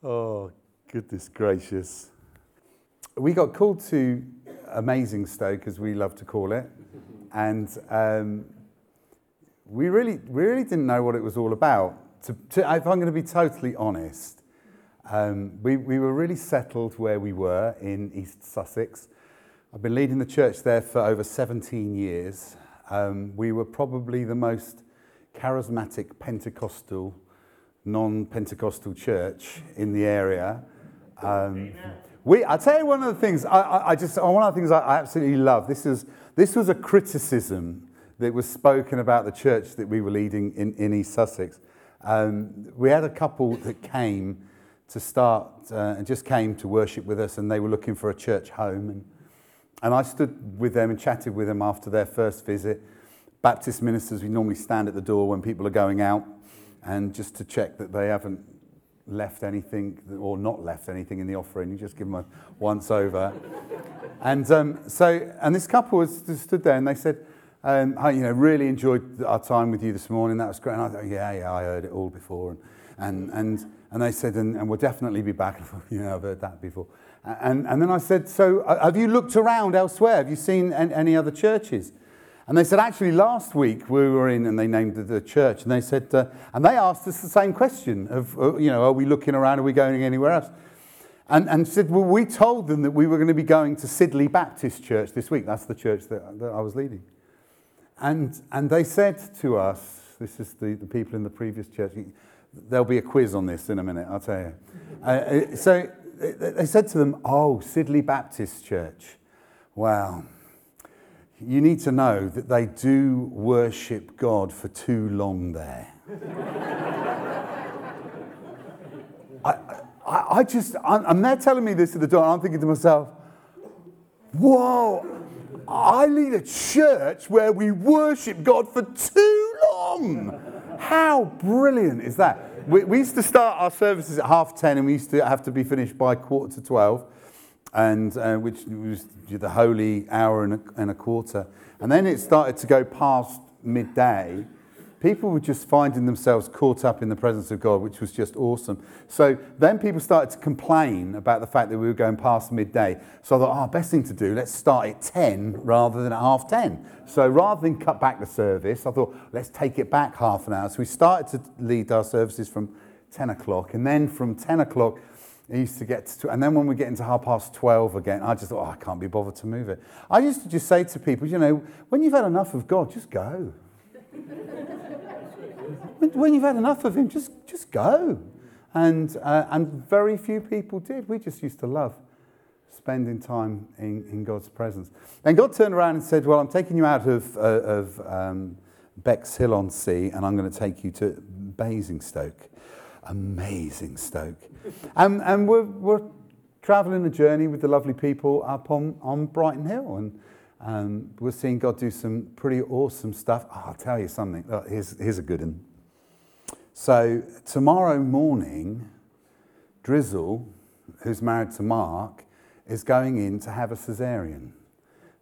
Oh, goodness gracious. We got called to Amazing Stoke, as we love to call it, and um, we, really, really didn't know what it was all about. To, to, if I'm going to be totally honest, um, we, we were really settled where we were in East Sussex. I've been leading the church there for over 17 years. Um, we were probably the most charismatic Pentecostal non Pentecostal church in the area. Um, we, I'll tell you one of the things I, I, I just, one of the things I, I absolutely love. This was, this was a criticism that was spoken about the church that we were leading in, in East Sussex. Um, we had a couple that came to start uh, and just came to worship with us, and they were looking for a church home. And, and I stood with them and chatted with them after their first visit. Baptist ministers, we normally stand at the door when people are going out and just to check that they haven't left anything or not left anything in the offering. You just give them a once over. and um, so, and this couple was stood there and they said, um, I, you know, really enjoyed our time with you this morning. That was great. And I thought, yeah, yeah, I heard it all before. And, and, and, and they said, and, and we'll definitely be back. You know, I've heard that before. And, and then I said, so uh, have you looked around elsewhere? Have you seen any other churches? And they said, actually, last week we were in, and they named the church, and they said, uh, and they asked us the same question of, uh, you know, are we looking around? Are we going anywhere else? And, and said, well, we told them that we were going to be going to Sidley Baptist Church this week. That's the church that, that I was leading. And, and they said to us, this is the, the people in the previous church, there'll be a quiz on this in a minute, I'll tell you. Uh, uh so they said to them, oh, Sidley Baptist Church. Wow you need to know that they do worship God for too long there. I, I, I, just, I'm, and they're telling me this at the door, and I'm thinking to myself, whoa, I lead a church where we worship God for too long. How brilliant is that? We, we used to start our services at half 10, and we used to have to be finished by quarter to 12 and uh, which was the holy hour and a, and a quarter. And then it started to go past midday. People were just finding themselves caught up in the presence of God, which was just awesome. So then people started to complain about the fact that we were going past midday. So I thought, oh, best thing to do, let's start at 10 rather than at half 10. So rather than cut back the service, I thought, let's take it back half an hour. So we started to lead our services from 10 o'clock. And then from 10 o'clock, I used to get to, and then when we get into half past 12 again, I just thought, oh, I can't be bothered to move it. I used to just say to people, you know, when you've had enough of God, just go. when you've had enough of Him, just, just go. And, uh, and very few people did. We just used to love spending time in, in God's presence. And God turned around and said, Well, I'm taking you out of, uh, of um, Bexhill on Sea, and I'm going to take you to Basingstoke amazing Stoke. And, and we're, we're traveling a journey with the lovely people up on, on Brighton Hill. And um, we're seeing God do some pretty awesome stuff. Oh, I'll tell you something. Here's, here's a good one. So, tomorrow morning, Drizzle, who's married to Mark, is going in to have a cesarean.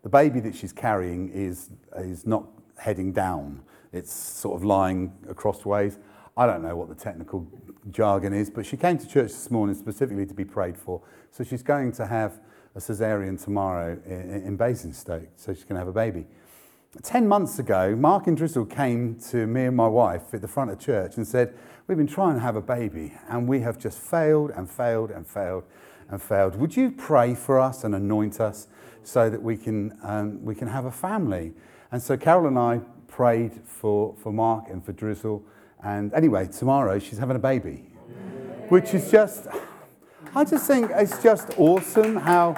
The baby that she's carrying is, is not heading down, it's sort of lying across ways. I don't know what the technical jargon is, but she came to church this morning specifically to be prayed for. So she's going to have a cesarean tomorrow in, in Basingstoke, so she's going to have a baby. Ten months ago, Mark and Drizzle came to me and my wife at the front of church and said, We've been trying to have a baby and we have just failed and failed and failed and failed. Would you pray for us and anoint us so that we can, um, we can have a family? And so Carol and I prayed for, for Mark and for Drizzle and anyway, tomorrow she's having a baby, which is just, I just think it's just awesome how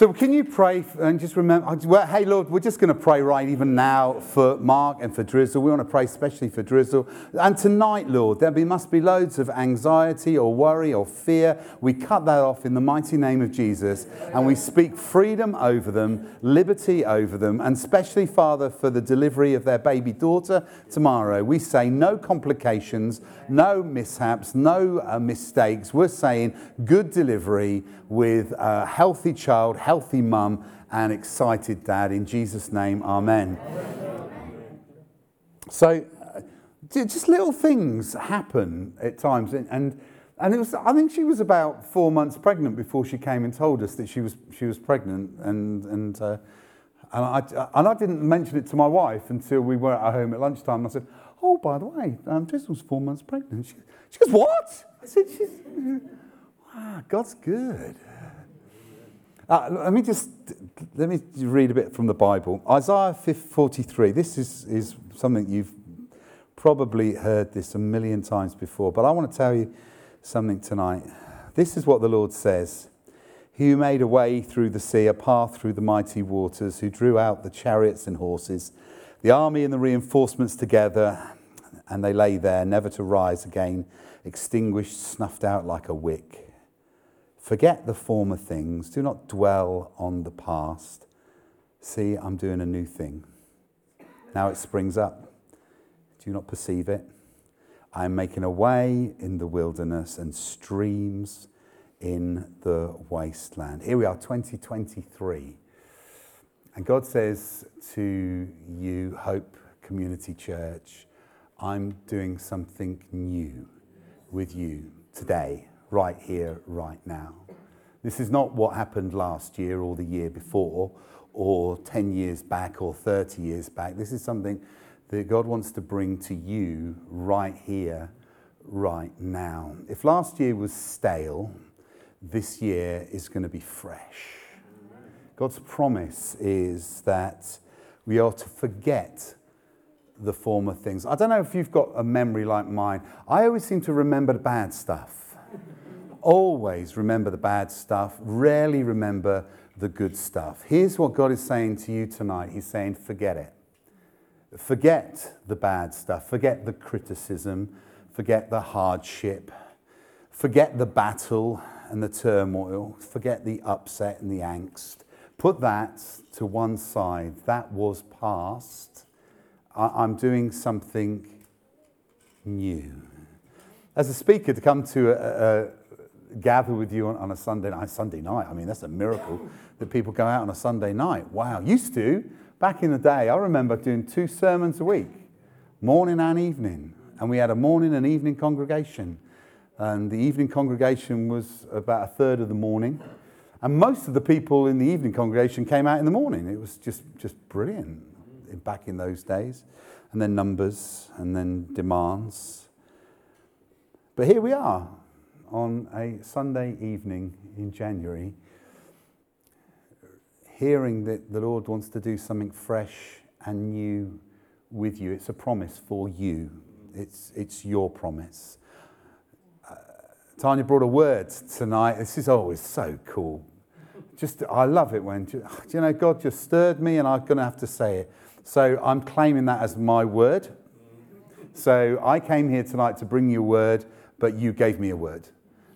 so can you pray and just remember, well, hey Lord, we're just going to pray right even now for Mark and for Drizzle. We want to pray especially for Drizzle. And tonight, Lord, there must be loads of anxiety or worry or fear. We cut that off in the mighty name of Jesus and we speak freedom over them, liberty over them, and especially, Father, for the delivery of their baby daughter tomorrow. We say no complications, no mishaps, no uh, mistakes. We're saying good delivery with a healthy child, healthy mum, and excited dad. In Jesus' name, amen. So, uh, just little things happen at times. And, and it was, I think she was about four months pregnant before she came and told us that she was, she was pregnant. And, and, uh, and, I, and I didn't mention it to my wife until we were at home at lunchtime. And I said, Oh, by the way, um, Drizzle's four months pregnant. She, she goes, What? I said, She's, Wow, God's good. Uh, let me just let me read a bit from the Bible. Isaiah 43. This is, is something you've probably heard this a million times before, but I want to tell you something tonight. This is what the Lord says. He who made a way through the sea, a path through the mighty waters, who drew out the chariots and horses, the army and the reinforcements together, and they lay there, never to rise again, extinguished, snuffed out like a wick. Forget the former things, do not dwell on the past. See, I'm doing a new thing. Now it springs up. Do you not perceive it? I am making a way in the wilderness and streams in the wasteland. Here we are, 2023. And God says to you, Hope Community Church, I'm doing something new with you today, right here, right now. This is not what happened last year or the year before or 10 years back or 30 years back. This is something that God wants to bring to you right here, right now. If last year was stale, this year is going to be fresh. God's promise is that we are to forget the former things. I don't know if you've got a memory like mine. I always seem to remember the bad stuff. Always remember the bad stuff, rarely remember the good stuff. Here's what God is saying to you tonight He's saying, forget it. Forget the bad stuff, forget the criticism, forget the hardship, forget the battle and the turmoil, forget the upset and the angst. Put that to one side. That was past. I'm doing something new. As a speaker, to come to a, a, gather with you on, on, a Sunday night, Sunday night, I mean, that's a miracle that people go out on a Sunday night. Wow. Used to, back in the day, I remember doing two sermons a week, morning and evening. And we had a morning and evening congregation. And the evening congregation was about a third of the morning. And most of the people in the evening congregation came out in the morning. It was just, just brilliant back in those days. And then numbers and then demands. But here we are on a Sunday evening in January hearing that the Lord wants to do something fresh and new with you. It's a promise for you, it's, it's your promise. Uh, Tanya brought a word tonight. This is always so cool. Just, I love it when, you know, God just stirred me and I'm going to have to say it. So I'm claiming that as my word. So I came here tonight to bring you a word, but you gave me a word.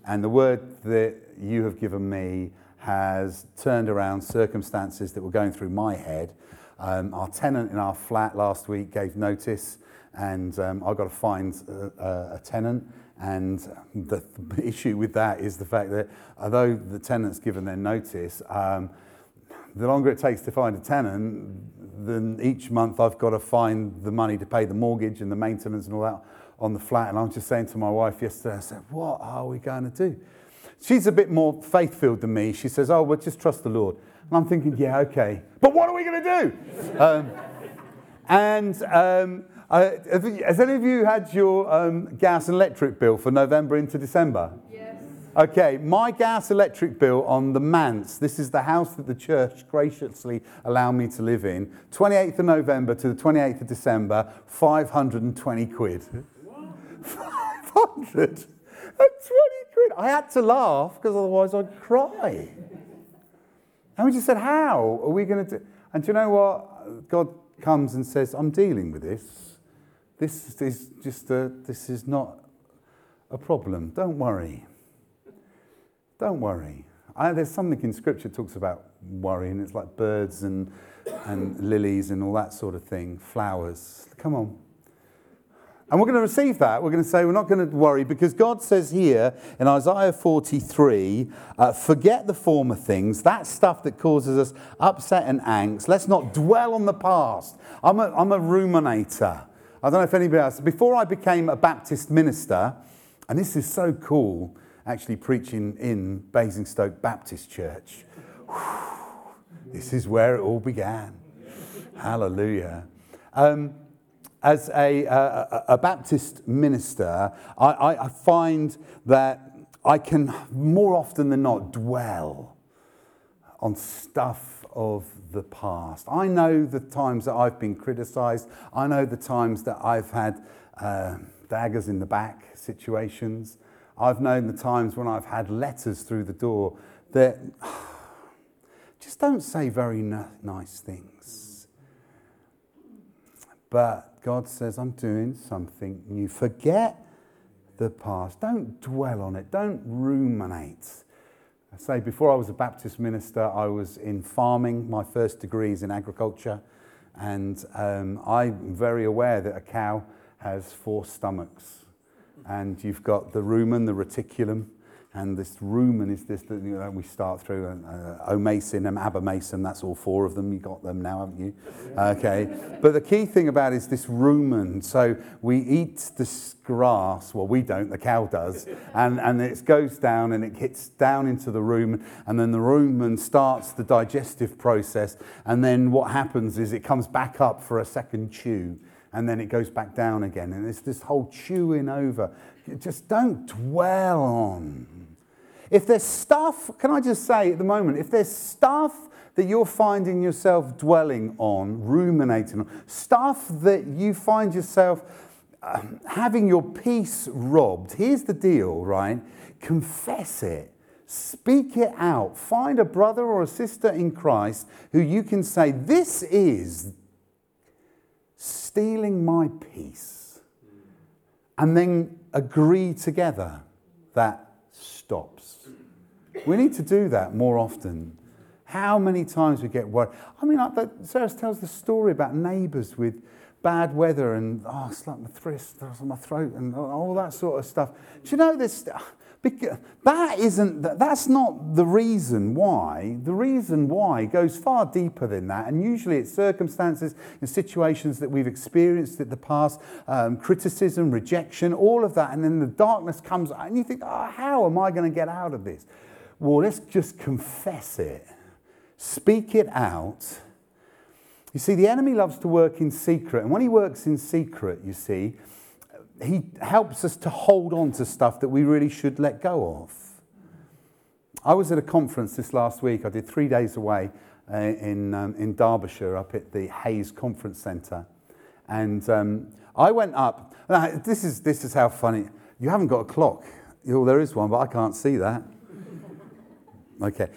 And the word that you have given me has turned around circumstances that were going through my head. Um, our tenant in our flat last week gave notice, and um, I've got to find a, a tenant. And the, the, issue with that is the fact that although the tenant's given their notice, um, the longer it takes to find a tenant, then each month I've got to find the money to pay the mortgage and the maintenance and all that on the flat. And I was just saying to my wife yesterday, I said, What are we going to do? She's a bit more faith filled than me. She says, Oh, well, just trust the Lord. And I'm thinking, Yeah, okay. But what are we going to do? um, and um, uh, has any of you had your um, gas and electric bill for November into December? Yes. Okay, my gas electric bill on the Manse, this is the house that the church graciously allowed me to live in, 28th of November to the 28th of December, 520 quid. 500? 20 quid. I had to laugh because otherwise I'd cry. And we just said, How are we going to do? And do you know what? God comes and says, I'm dealing with this. This is just a, this is not a problem. Don't worry. Don't worry. I, there's something in Scripture talks about worrying. It's like birds and, and lilies and all that sort of thing, flowers. Come on. And we're going to receive that. We're going to say we're not going to worry because God says here in Isaiah 43 uh, forget the former things, that stuff that causes us upset and angst. Let's not dwell on the past. I'm a, I'm a ruminator. I don't know if anybody else, before I became a Baptist minister, And this is so cool, actually preaching in Basingstoke Baptist Church. This is where it all began. Hallelujah. Um, as a, a, a, Baptist minister, I, I, find that I can more often than not dwell on stuff of the past. I know the times that I've been criticized. I know the times that I've had uh, daggers in the back situations. I've known the times when I've had letters through the door that just don't say very nice things. But God says, I'm doing something new. Forget the past. Don't dwell on it. Don't ruminate. I say, before I was a Baptist minister, I was in farming. My first degree is in agriculture. And um, I'm very aware that a cow has four stomachs. And you've got the rumen, the reticulum, and this rumen is this that you know, we start through uh, omasum and abomasum. That's all four of them. You got them now, haven't you? Okay. But the key thing about it is this rumen. So we eat this grass. Well, we don't. The cow does, and and it goes down and it hits down into the rumen, and then the rumen starts the digestive process, and then what happens is it comes back up for a second chew and then it goes back down again. And it's this whole chewing over. Just don't dwell on if there's stuff, can I just say at the moment, if there's stuff that you're finding yourself dwelling on, ruminating on, stuff that you find yourself um, having your peace robbed, here's the deal, right? Confess it. Speak it out. Find a brother or a sister in Christ who you can say, This is stealing my peace. And then agree together that. We need to do that more often. How many times we get worried? I mean, like Sarah tells the story about neighbours with bad weather and oh, it's like my wrist, my throat, and all that sort of stuff. Do you know this? That isn't, that's not the reason why. The reason why goes far deeper than that. And usually it's circumstances and situations that we've experienced in the past, um, criticism, rejection, all of that. And then the darkness comes, and you think, oh, how am I going to get out of this? Well, let's just confess it, speak it out. You see, the enemy loves to work in secret. And when he works in secret, you see, he helps us to hold on to stuff that we really should let go of. I was at a conference this last week. I did three days away uh, in, um, in Derbyshire up at the Hayes Conference Centre. And um, I went up. this, is, this is how funny. You haven't got a clock. Well, there is one, but I can't see that. Okay.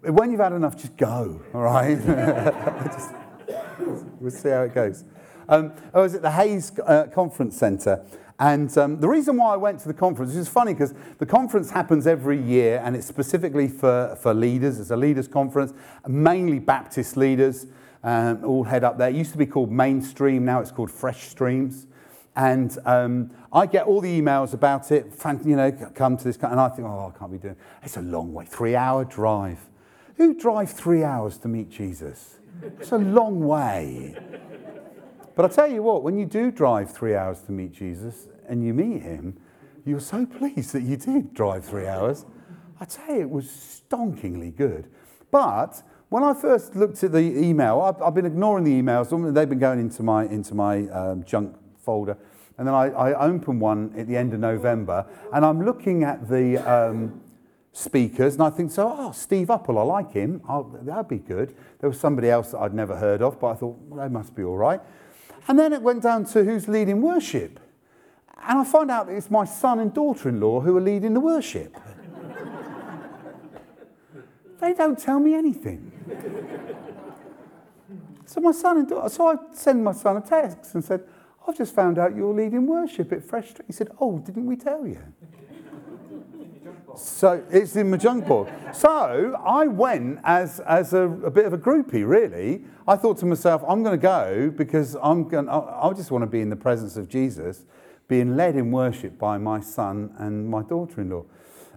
When you've had enough, just go, all right? just, we'll see how it goes. Um, I was at the Hayes uh, Conference Centre, and um, the reason why I went to the conference is funny because the conference happens every year and it's specifically for, for leaders. It's a leaders' conference, mainly Baptist leaders um, all head up there. It used to be called Mainstream, now it's called Fresh Streams. And um, I get all the emails about it, you know, come to this, and I think, oh, I can't be doing it. It's a long way, three hour drive. Who drive three hours to meet Jesus? It's a long way. But I tell you what, when you do drive three hours to meet Jesus and you meet him, you're so pleased that you did drive three hours. I tell you, it was stonkingly good. But when I first looked at the email, I've, I've been ignoring the emails. They've been going into my, into my um, junk folder. And then I, I one at the end of November, and I'm looking at the um, speakers, and I think, so, oh, Steve Uppal, I like him. Oh, that'd be good. There was somebody else that I'd never heard of, but I thought, well, they must be all right. And then it went down to who's leading worship. And I find out that it's my son and daughter in law who are leading the worship. they don't tell me anything. so my son and daughter, so I send my son a text and said, I've just found out you're leading worship at Fresh Streams. He said, Oh, didn't we tell you? so it's in my junk board. So I went as, as a, a, bit of a groupie, really. I thought to myself, I'm going to go because I'm going, I, I just want to be in the presence of Jesus, being led in worship by my son and my daughter in law.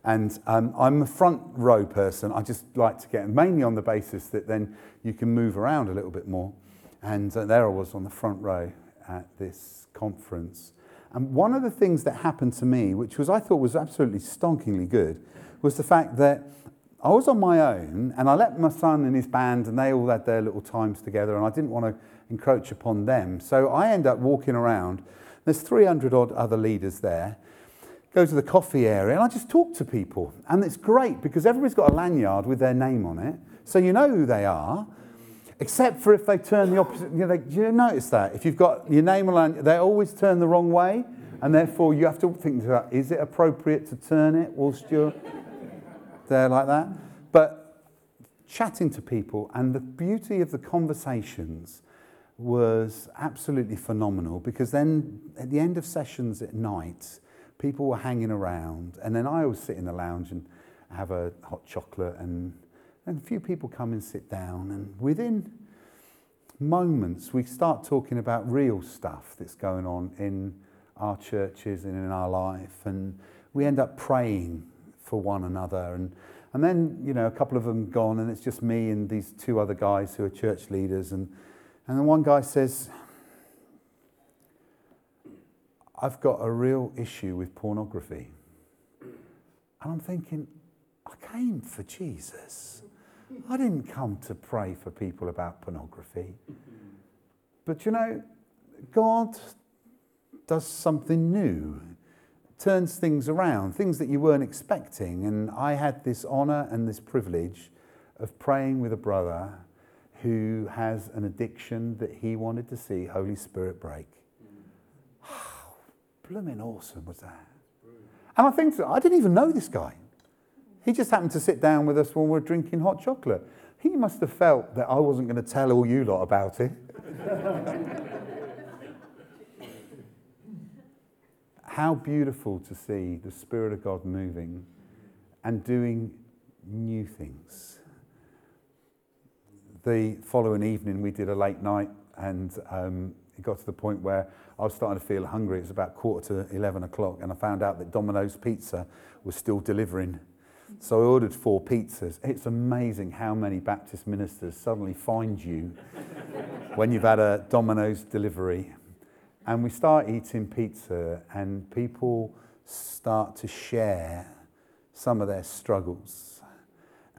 And um, I'm a front row person. I just like to get, mainly on the basis that then you can move around a little bit more. And uh, there I was on the front row at this conference. And one of the things that happened to me, which was I thought was absolutely stonkingly good, was the fact that I was on my own and I let my son and his band and they all had their little times together and I didn't want to encroach upon them. So I end up walking around. There's 300 odd other leaders there. Go to the coffee area and I just talk to people. And it's great because everybody's got a lanyard with their name on it. So you know who they are. Except for if they turn the opposite. You know, they, do you notice that? If you've got your name on, they always turn the wrong way. And therefore, you have to think about is it appropriate to turn it whilst you're there like that? But chatting to people and the beauty of the conversations was absolutely phenomenal because then at the end of sessions at night, people were hanging around. And then I always sit in the lounge and have a hot chocolate and and a few people come and sit down, and within moments, we start talking about real stuff that's going on in our churches and in our life. And we end up praying for one another. And, and then, you know, a couple of them gone, and it's just me and these two other guys who are church leaders. And, and then one guy says, I've got a real issue with pornography. And I'm thinking, I came for Jesus. I didn't come to pray for people about pornography. But you know, God does something new, turns things around, things that you weren't expecting. And I had this honor and this privilege of praying with a brother who has an addiction that he wanted to see Holy Spirit break. Blooming awesome was that? And I think I didn't even know this guy. He just happened to sit down with us when we were drinking hot chocolate. He must have felt that I wasn't going to tell all you lot about it. How beautiful to see the Spirit of God moving and doing new things. The following evening, we did a late night, and um, it got to the point where I was starting to feel hungry. It was about quarter to 11 o'clock, and I found out that Domino's Pizza was still delivering so I ordered four pizzas. It's amazing how many Baptist ministers suddenly find you when you've had a Domino's delivery. And we start eating pizza, and people start to share some of their struggles.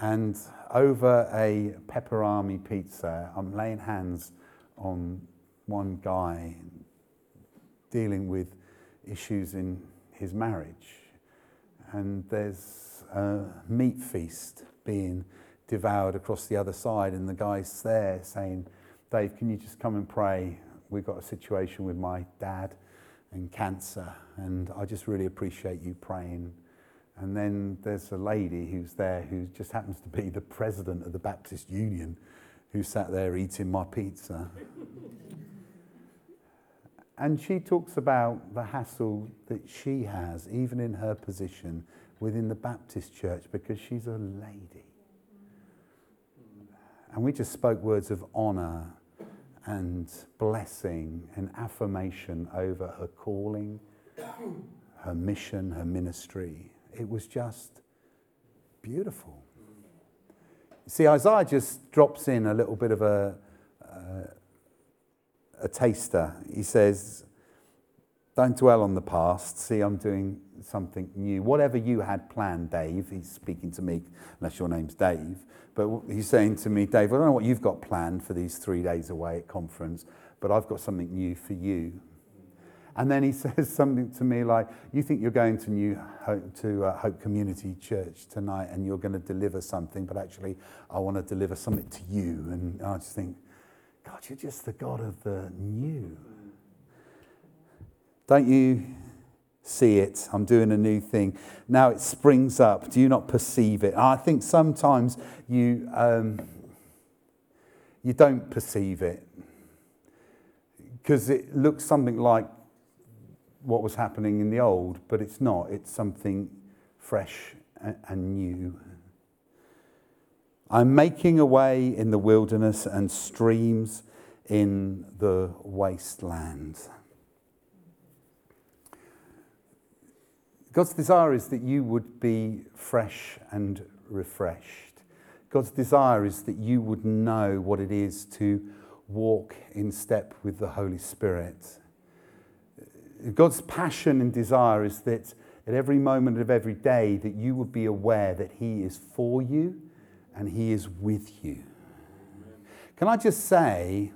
And over a pepperami pizza, I'm laying hands on one guy dealing with issues in his marriage. And there's a meat feast being devoured across the other side, and the guy's there saying, Dave, can you just come and pray? We've got a situation with my dad and cancer, and I just really appreciate you praying. And then there's a lady who's there who just happens to be the president of the Baptist Union who sat there eating my pizza. and she talks about the hassle that she has, even in her position within the Baptist church because she's a lady. And we just spoke words of honor and blessing and affirmation over her calling, her mission, her ministry. It was just beautiful. See, Isaiah just drops in a little bit of a, uh, a taster. He says, Don't dwell on the past. See, I'm doing something new. Whatever you had planned, Dave, he's speaking to me, unless your name's Dave, but he's saying to me, Dave, I don't know what you've got planned for these three days away at conference, but I've got something new for you. And then he says something to me like, You think you're going to New Hope, to uh, Hope Community Church tonight and you're going to deliver something, but actually, I want to deliver something to you. And I just think, God, you're just the God of the new. Don't you see it. I'm doing a new thing. Now it springs up. Do you not perceive it? I think sometimes you, um, you don't perceive it because it looks something like what was happening in the old, but it's not. It's something fresh and new. I'm making a way in the wilderness and streams in the wasteland. God's desire is that you would be fresh and refreshed. God's desire is that you would know what it is to walk in step with the Holy Spirit. God's passion and desire is that at every moment of every day that you would be aware that He is for you and He is with you. Can I just say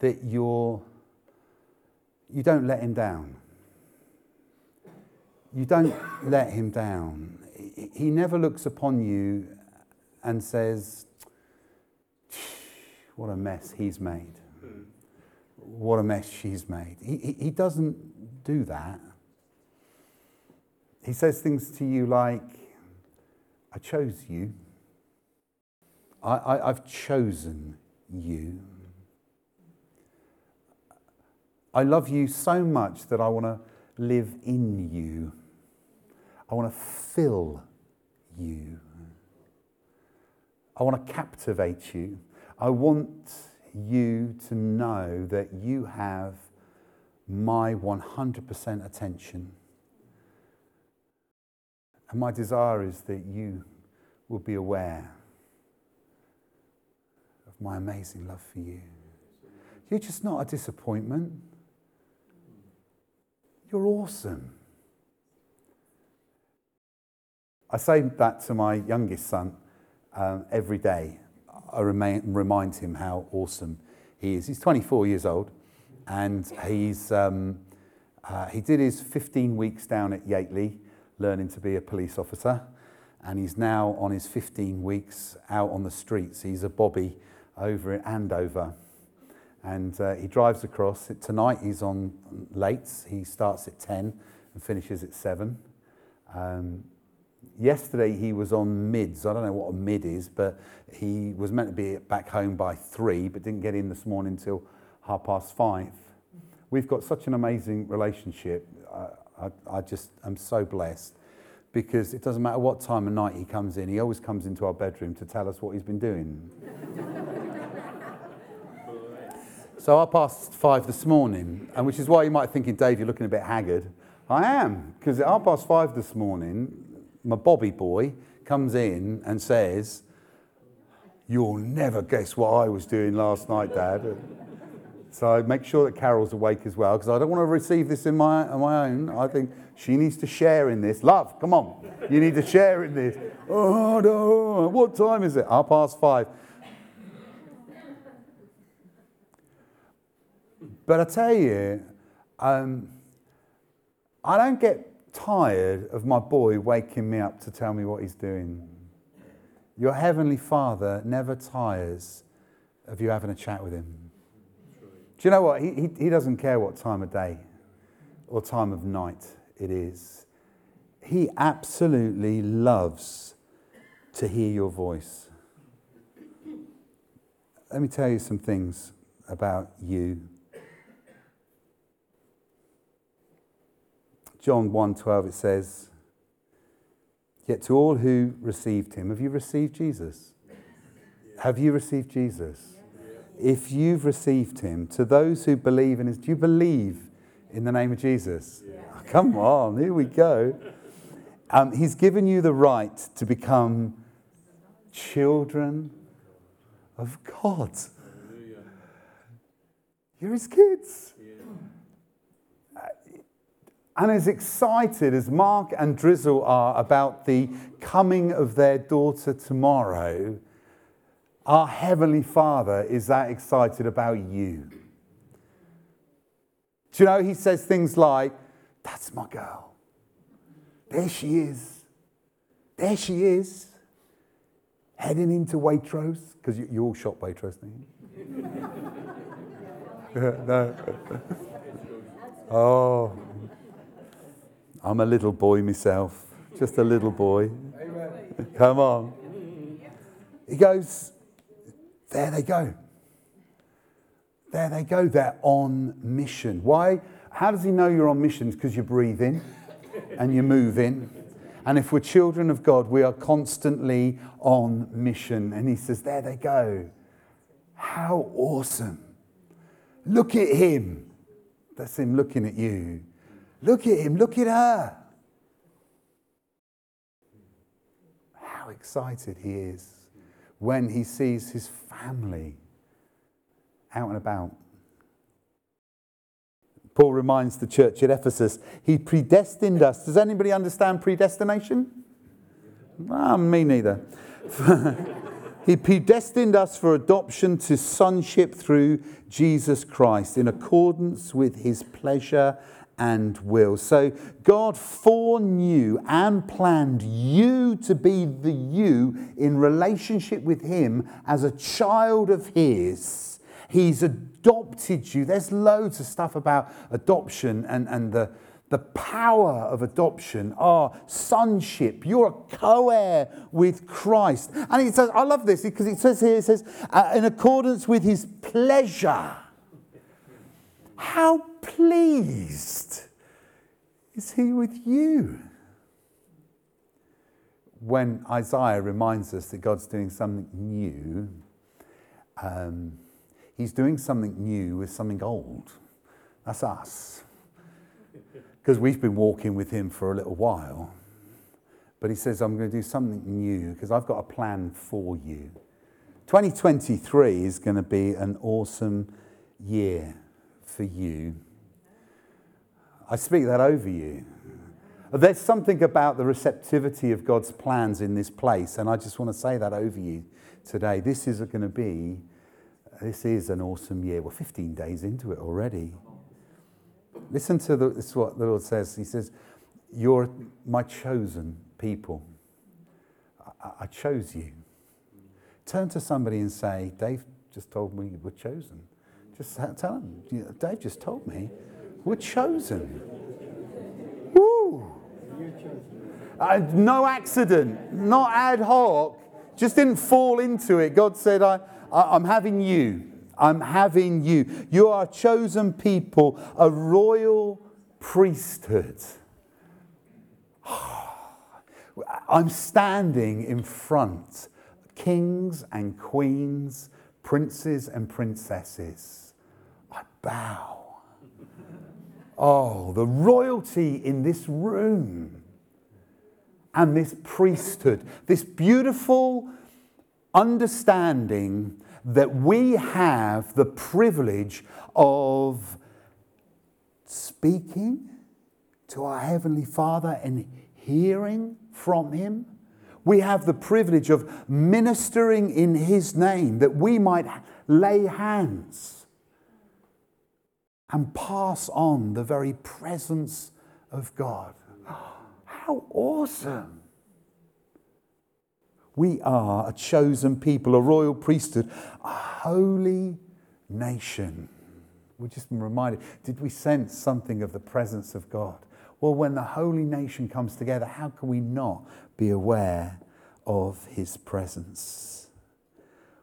that you're, you don't let Him down? You don't let Him down. He never looks upon you and says, What a mess he's made. What a mess she's made. He, he, doesn't do that. He says things to you like, I chose you. I, I, I've chosen you. I love you so much that I want to live in you. I want to fill you. I want to captivate you. I want you to know that you have my 100% attention. And my desire is that you will be aware of my amazing love for you. You're just not a disappointment. You're awesome. I say that to my youngest son um, every day. I remain, remind him how awesome he is. He's 24 years old, and he's, um, uh, he did his 15 weeks down at Yateley learning to be a police officer, and he's now on his 15 weeks out on the streets. He's a bobby over in Andover, and uh, he drives across. Tonight he's on late. He starts at 10 and finishes at 7. Um, yesterday he was on mids. I don't know what a mid is, but he was meant to be back home by three, but didn't get in this morning until half past five. We've got such an amazing relationship. I, I, I just am so blessed because it doesn't matter what time of night he comes in, he always comes into our bedroom to tell us what he's been doing. so I passed five this morning, and which is why you might think, Dave, you're looking a bit haggard. I am, because at half past five this morning, my Bobby boy comes in and says, You'll never guess what I was doing last night, Dad. So make sure that Carol's awake as well, because I don't want to receive this in my, on my own. I think she needs to share in this. Love, come on. You need to share in this. Oh, no. What time is it? Half past five. But I tell you, um, I don't get tired of my boy waking me up to tell me what he's doing. Your heavenly Father never tires of you having a chat with him. Do you know what? He, he, he doesn't care what time of day or time of night it is. He absolutely loves to hear your voice. Let me tell you some things about you. John 1:12 it says, Yet to all who received him, have you received Jesus? Have you received Jesus? If you've received him, to those who believe in his, do you believe in the name of Jesus? Oh, come on, here we go. Um, he's given you the right to become children of God. You're his kids. And as excited as Mark and Drizzle are about the coming of their daughter tomorrow, our Heavenly Father is that excited about you. Do you know, he says things like, That's my girl. There she is. There she is. Heading into Waitrose, because you, you, all shop Waitrose, you? no. oh. I'm a little boy myself, just a little boy. Amen. Come on. He goes, there they go. There they go. They're on mission. Why? How does he know you're on mission? Because you're breathing and you're moving. And if we're children of God, we are constantly on mission. And he says, There they go. How awesome. Look at him. That's him looking at you. Look at him, look at her. How excited he is when he sees his family out and about, Paul reminds the church at Ephesus, He predestined us. Does anybody understand predestination? Ah, me neither. he predestined us for adoption to sonship through Jesus Christ in accordance with His pleasure and will. So God foreknew and planned you to be the you in relationship with Him as a child of His. He's adopted you. There's loads of stuff about adoption and, and the, the power of adoption, our sonship. You're a co heir with Christ. And it says, I love this because it says here, it says, uh, in accordance with his pleasure. How pleased is he with you? When Isaiah reminds us that God's doing something new, um, he's doing something new with something old. That's us. Because we've been walking with him for a little while. But he says, I'm going to do something new because I've got a plan for you. 2023 is going to be an awesome year for you. I speak that over you. There's something about the receptivity of God's plans in this place, and I just want to say that over you today. This is going to be, this is an awesome year. We're 15 days into it already. Listen to the, this is what the Lord says. He says, You're my chosen people. I, I chose you. Turn to somebody and say, Dave just told me we're chosen. Just tell him, Dave just told me we're chosen. Woo! Uh, no accident, not ad hoc, just didn't fall into it. God said, I, I, I'm having you. I'm having you. You are a chosen people, a royal priesthood. I'm standing in front kings and queens, princes and princesses I bow. Oh, the royalty in this room and this priesthood, this beautiful understanding that we have the privilege of speaking to our Heavenly Father and hearing from Him. We have the privilege of ministering in His name that we might lay hands and pass on the very presence of God. How awesome! We are a chosen people, a royal priesthood, a holy nation. We've just been reminded did we sense something of the presence of God? Well, when the holy nation comes together, how can we not be aware of his presence?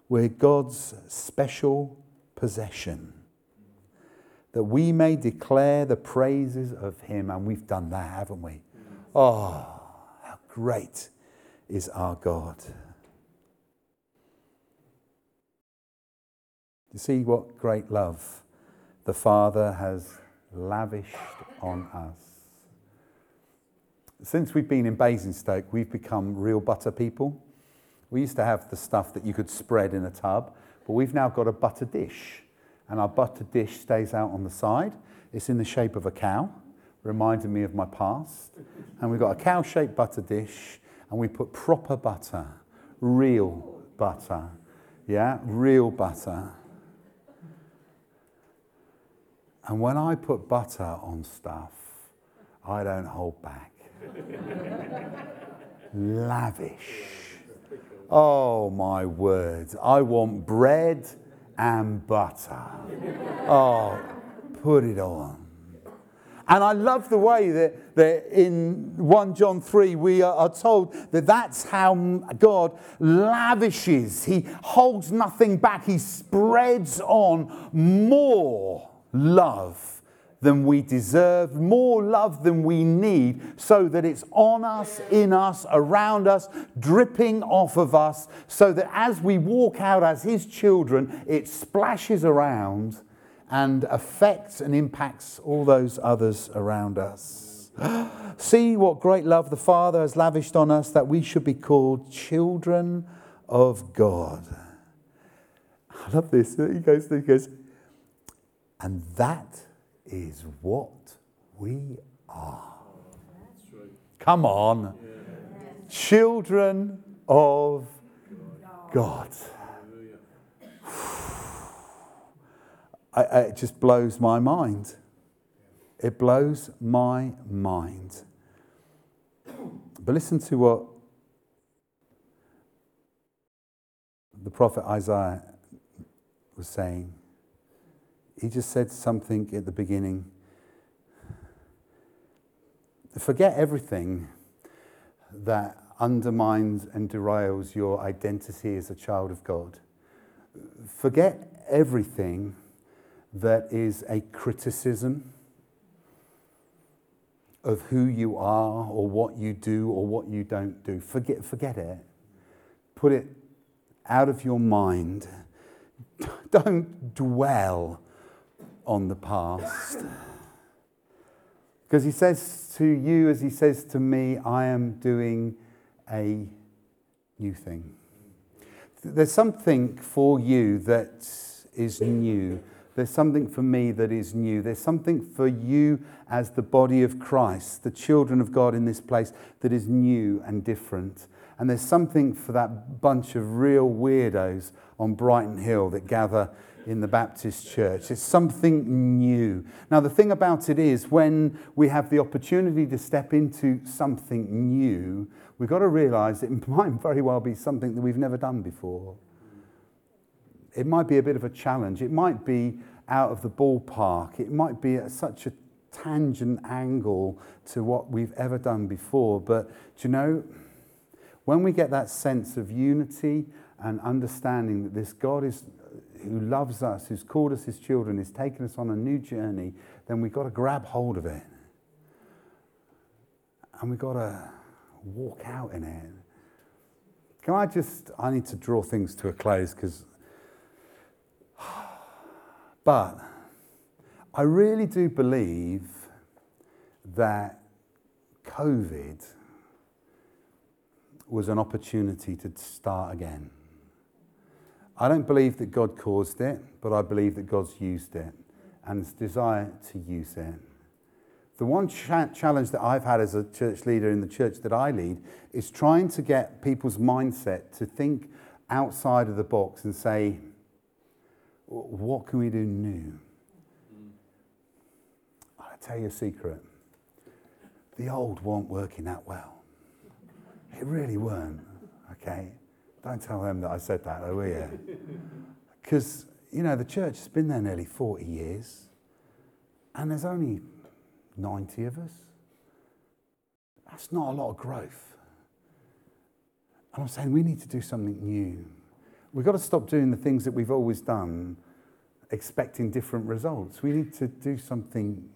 We're God's special possession that we may declare the praises of him. And we've done that, haven't we? Oh, how great is our God. You see what great love the Father has lavished on us. Since we've been in Basingstoke, we've become real butter people. We used to have the stuff that you could spread in a tub, but we've now got a butter dish and our butter dish stays out on the side. It's in the shape of a cow, reminding me of my past. And we've got a cow shaped butter dish, and we put proper butter, real butter. Yeah, real butter. And when I put butter on stuff, I don't hold back. Lavish. Oh my word. I want bread and butter. Oh, put it on. And I love the way that, that in 1 John 3 we are, told that that's how God lavishes. He holds nothing back. He spreads on more love than we deserve, more love than we need, so that it's on us, in us, around us, dripping off of us, so that as we walk out as His children, it splashes around and affects and impacts all those others around us. See what great love the Father has lavished on us that we should be called children of God. I love this. He goes, he goes, and that is what we are. Come on. Children of God. I, I, it just blows my mind. It blows my mind. But listen to what the prophet Isaiah was saying. He just said something at the beginning. Forget everything that undermines and derails your identity as a child of God. Forget everything that is a criticism of who you are or what you do or what you don't do. Forget, forget it. Put it out of your mind. Don't dwell on the past. Because he says to you, as he says to me, I am doing a new thing. There's something for you that is new. There's something for me that is new. There's something for you as the body of Christ, the children of God in this place, that is new and different. And there's something for that bunch of real weirdos on Brighton Hill that gather in the Baptist church. It's something new. Now, the thing about it is, when we have the opportunity to step into something new, we've got to realize it might very well be something that we've never done before. It might be a bit of a challenge. It might be out of the ballpark. It might be at such a tangent angle to what we've ever done before. But do you know, when we get that sense of unity and understanding that this God is who loves us, who's called us his children, is taking us on a new journey, then we've got to grab hold of it. And we've got to walk out in it. Can I just, I need to draw things to a close because, but I really do believe that COVID was an opportunity to start again. I don't believe that God caused it, but I believe that God's used it and his desire to use it. The one cha- challenge that I've had as a church leader in the church that I lead is trying to get people's mindset to think outside of the box and say, what can we do new? I'll tell you a secret. The old weren't working that well. It really weren't, okay? Don't tell them that I said that, though, will you? Because, you know, the church has been there nearly 40 years, and there's only 90 of us. That's not a lot of growth. And I'm saying we need to do something new. We've got to stop doing the things that we've always done, expecting different results. We need to do something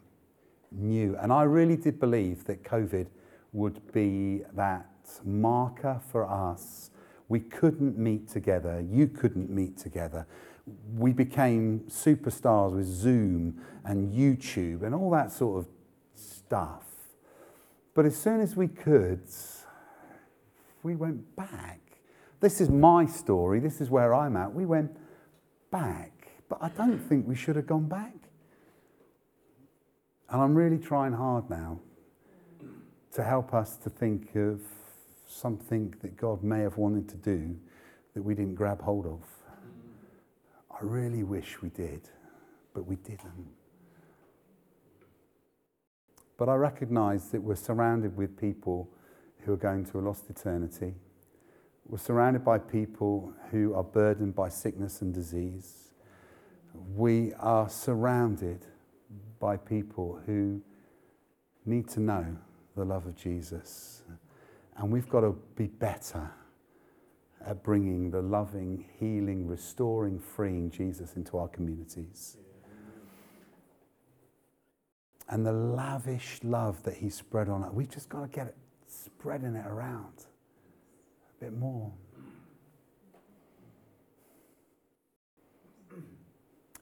new. And I really did believe that COVID would be that marker for us we couldn't meet together. You couldn't meet together. We became superstars with Zoom and YouTube and all that sort of stuff. But as soon as we could, we went back. This is my story. This is where I'm at. We went back. But I don't think we should have gone back. And I'm really trying hard now to help us to think of something that God may have wanted to do that we didn't grab hold of. I really wish we did, but we didn't. But I recognize that we're surrounded with people who are going to a lost eternity. We're surrounded by people who are burdened by sickness and disease. We are surrounded by people who need to know the love of Jesus. And we've got to be better at bringing the loving, healing, restoring, freeing Jesus into our communities. And the lavish love that He spread on us, we've just got to get it, spreading it around a bit more.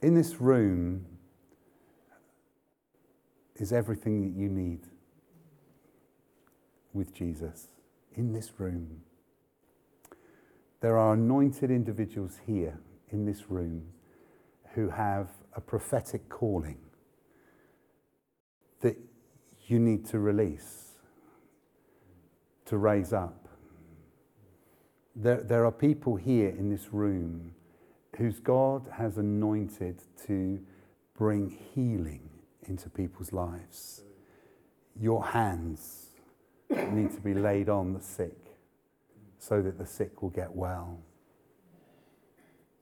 In this room is everything that you need with Jesus in this room. There are anointed individuals here in this room who have a prophetic calling that you need to release, to raise up. There, there are people here in this room whose God has anointed to bring healing into people's lives. Your hands need to be laid on the sick so that the sick will get well.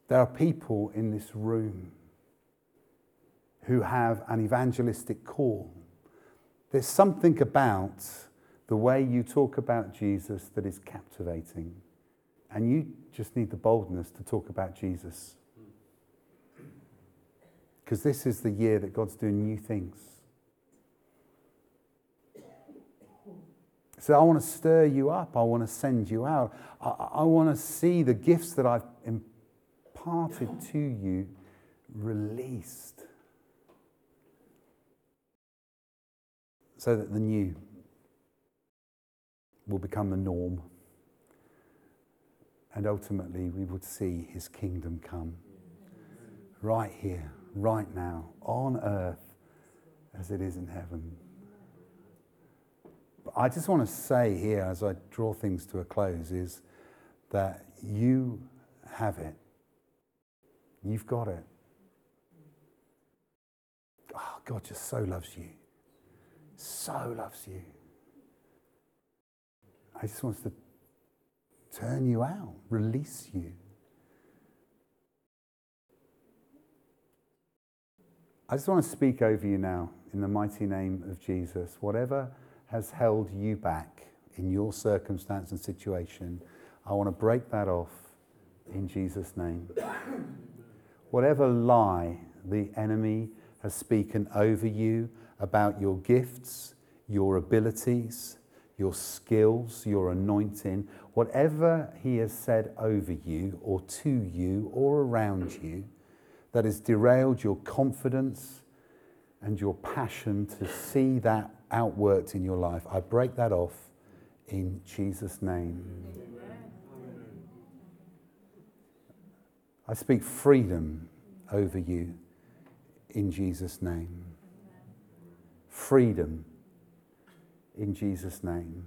There are people in this room who have an evangelistic call. There's something about the way you talk about Jesus that is captivating. And you just need the boldness to talk about Jesus. Because this is the year that God's doing new things. So I want to stir you up. I want to send you out. I, I want to see the gifts that I've imparted to you released. So that the new will become the norm and ultimately we would see his kingdom come right here, right now, on earth as it is in heaven. But I just want to say here, as I draw things to a close, is that you have it. You've got it. Oh, God just so loves you. So loves you. I just wants to turn you out, release you. I just want to speak over you now in the mighty name of Jesus. Whatever has held you back in your circumstance and situation, I want to break that off in Jesus' name. Whatever lie the enemy has spoken over you about your gifts, your abilities, your skills, your anointing, whatever He has said over you or to you or around you that has derailed your confidence and your passion to see that outworked in your life, I break that off in Jesus' name. I speak freedom over you in Jesus' name. Freedom in Jesus' name.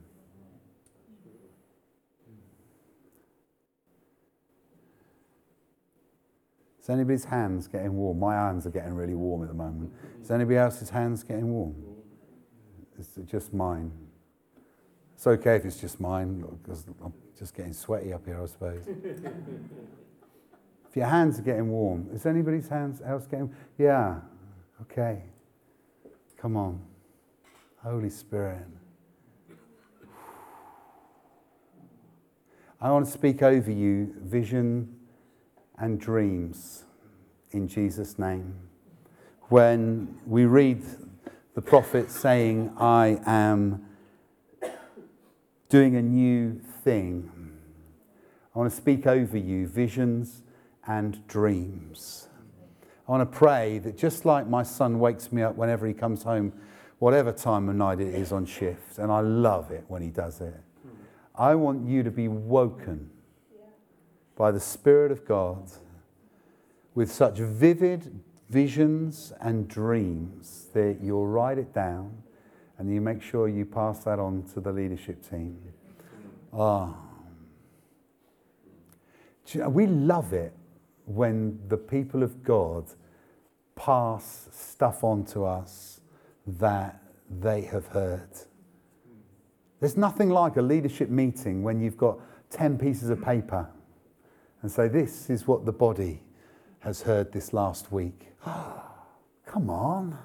Is anybody's hands getting warm? My hands are getting really warm at the moment. Is anybody else's hands getting warm? Is it just mine? It's okay if it's just mine, because I'm just getting sweaty up here, I suppose. if your hands are getting warm, is anybody's hands else getting? Yeah. Okay. Come on. Holy Spirit. I want to speak over you vision and dreams in Jesus' name. When we read the prophet saying, I am doing a new thing, I want to speak over you visions and dreams. I want to pray that just like my son wakes me up whenever he comes home whatever time of night it is on shift, and I love it when he does it. I want you to be woken by the Spirit of God with such vivid visions and dreams that you'll write it down and you make sure you pass that on to the leadership team. Ah. We love it when the people of God pass stuff on to us that they have heard. There's nothing like a leadership meeting when you've got 10 pieces of paper and say, This is what the body has heard this last week. Come on.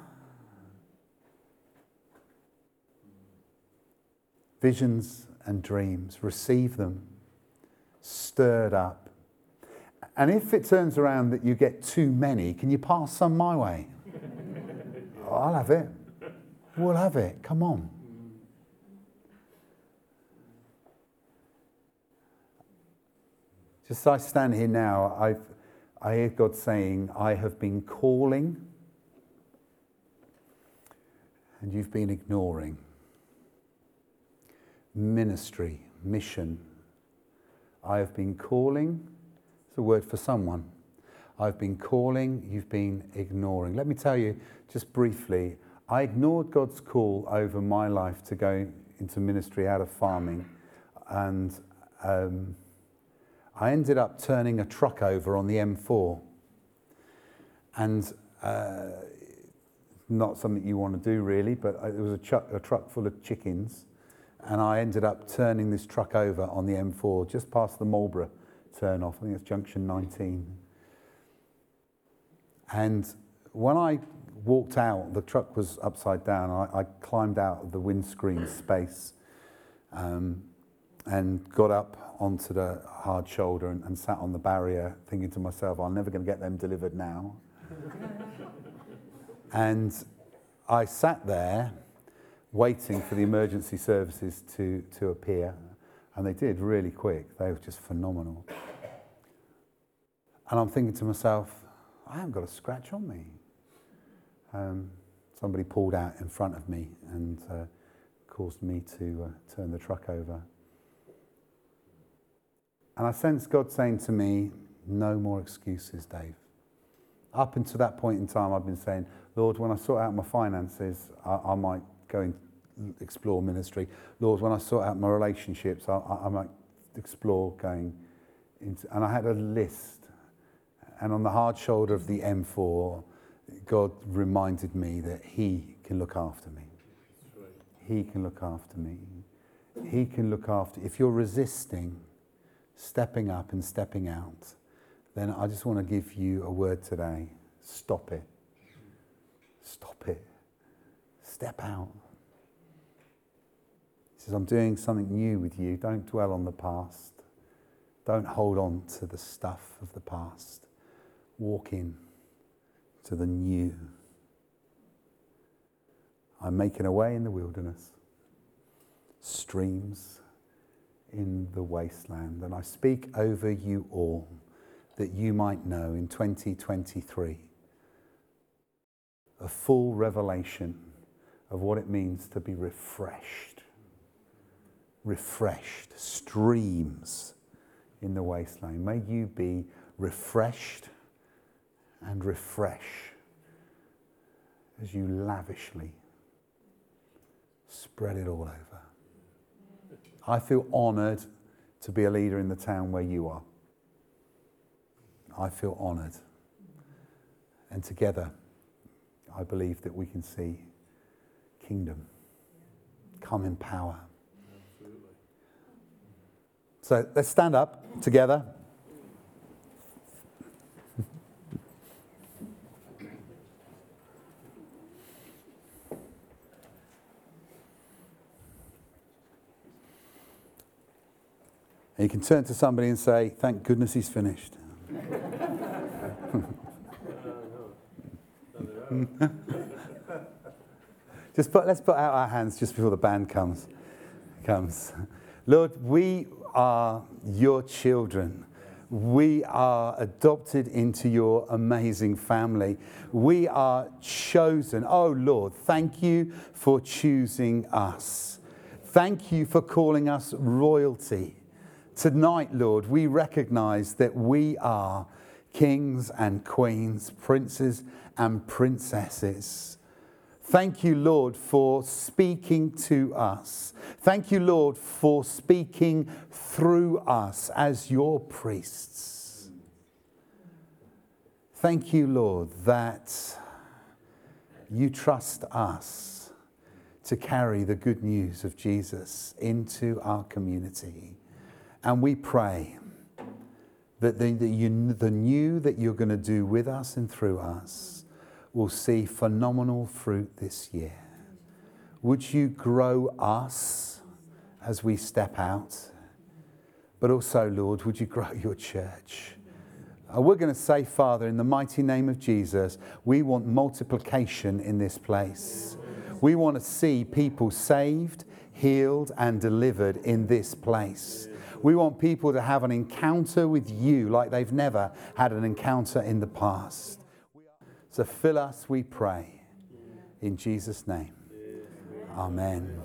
Visions and dreams, receive them, stirred up. And if it turns around that you get too many, can you pass some my way? I'll have it. We'll have it. Come on. Just as I stand here now, I've, I hear God saying, I have been calling and you've been ignoring. Ministry, mission. I have been calling, it's a word for someone. I've been calling, you've been ignoring. Let me tell you just briefly I ignored God's call over my life to go into ministry out of farming, and um, I ended up turning a truck over on the M4. And uh, not something you want to do really, but it was a, chuck, a truck full of chickens. And I ended up turning this truck over on the M4 just past the Marlborough turn off. I think it's junction 19. And when I walked out, the truck was upside down. I, I climbed out of the windscreen space um, and got up onto the hard shoulder and, and sat on the barrier, thinking to myself, I'm never going to get them delivered now. and I sat there waiting for the emergency services to, to appear, and they did really quick. They were just phenomenal. And I'm thinking to myself, I haven't got a scratch on me. Um, somebody pulled out in front of me and uh, caused me to uh, turn the truck over. And I sensed God saying to me, No more excuses, Dave. Up until that point in time, I've been saying, Lord, when I sort out my finances, I, I might go and explore ministry. Lord, when I sort out my relationships, I, I, I might explore going into. And I had a list. And on the hard shoulder of the M4, God reminded me that He can look after me. He can look after me. He can look after. If you're resisting stepping up and stepping out, then I just want to give you a word today. Stop it. Stop it. Step out. He says, I'm doing something new with you. Don't dwell on the past. Don't hold on to the stuff of the past. Walk in to the new. I'm making a way in the wilderness, streams in the wasteland. And I speak over you all that you might know in 2023 a full revelation of what it means to be refreshed. Refreshed, streams in the wasteland. May you be refreshed and refresh as you lavishly spread it all over. I feel honored to be a leader in the town where you are. I feel honored. And together, I believe that we can see kingdom come in power. So let's stand up together. And you can turn to somebody and say, Thank goodness he's finished. just put, let's put out our hands just before the band comes. comes. Lord, we are your children. We are adopted into your amazing family. We are chosen. Oh Lord, thank you for choosing us. Thank you for calling us royalty. Tonight, Lord, we recognize that we are kings and queens, princes and princesses. Thank you, Lord, for speaking to us. Thank you, Lord, for speaking through us as your priests. Thank you, Lord, that you trust us to carry the good news of Jesus into our community. And we pray that the, the, you, the new that you're going to do with us and through us will see phenomenal fruit this year. Would you grow us as we step out? But also, Lord, would you grow your church? Uh, we're going to say, Father, in the mighty name of Jesus, we want multiplication in this place. We want to see people saved, healed, and delivered in this place. We want people to have an encounter with you like they've never had an encounter in the past. So fill us, we pray. In Jesus' name. Amen.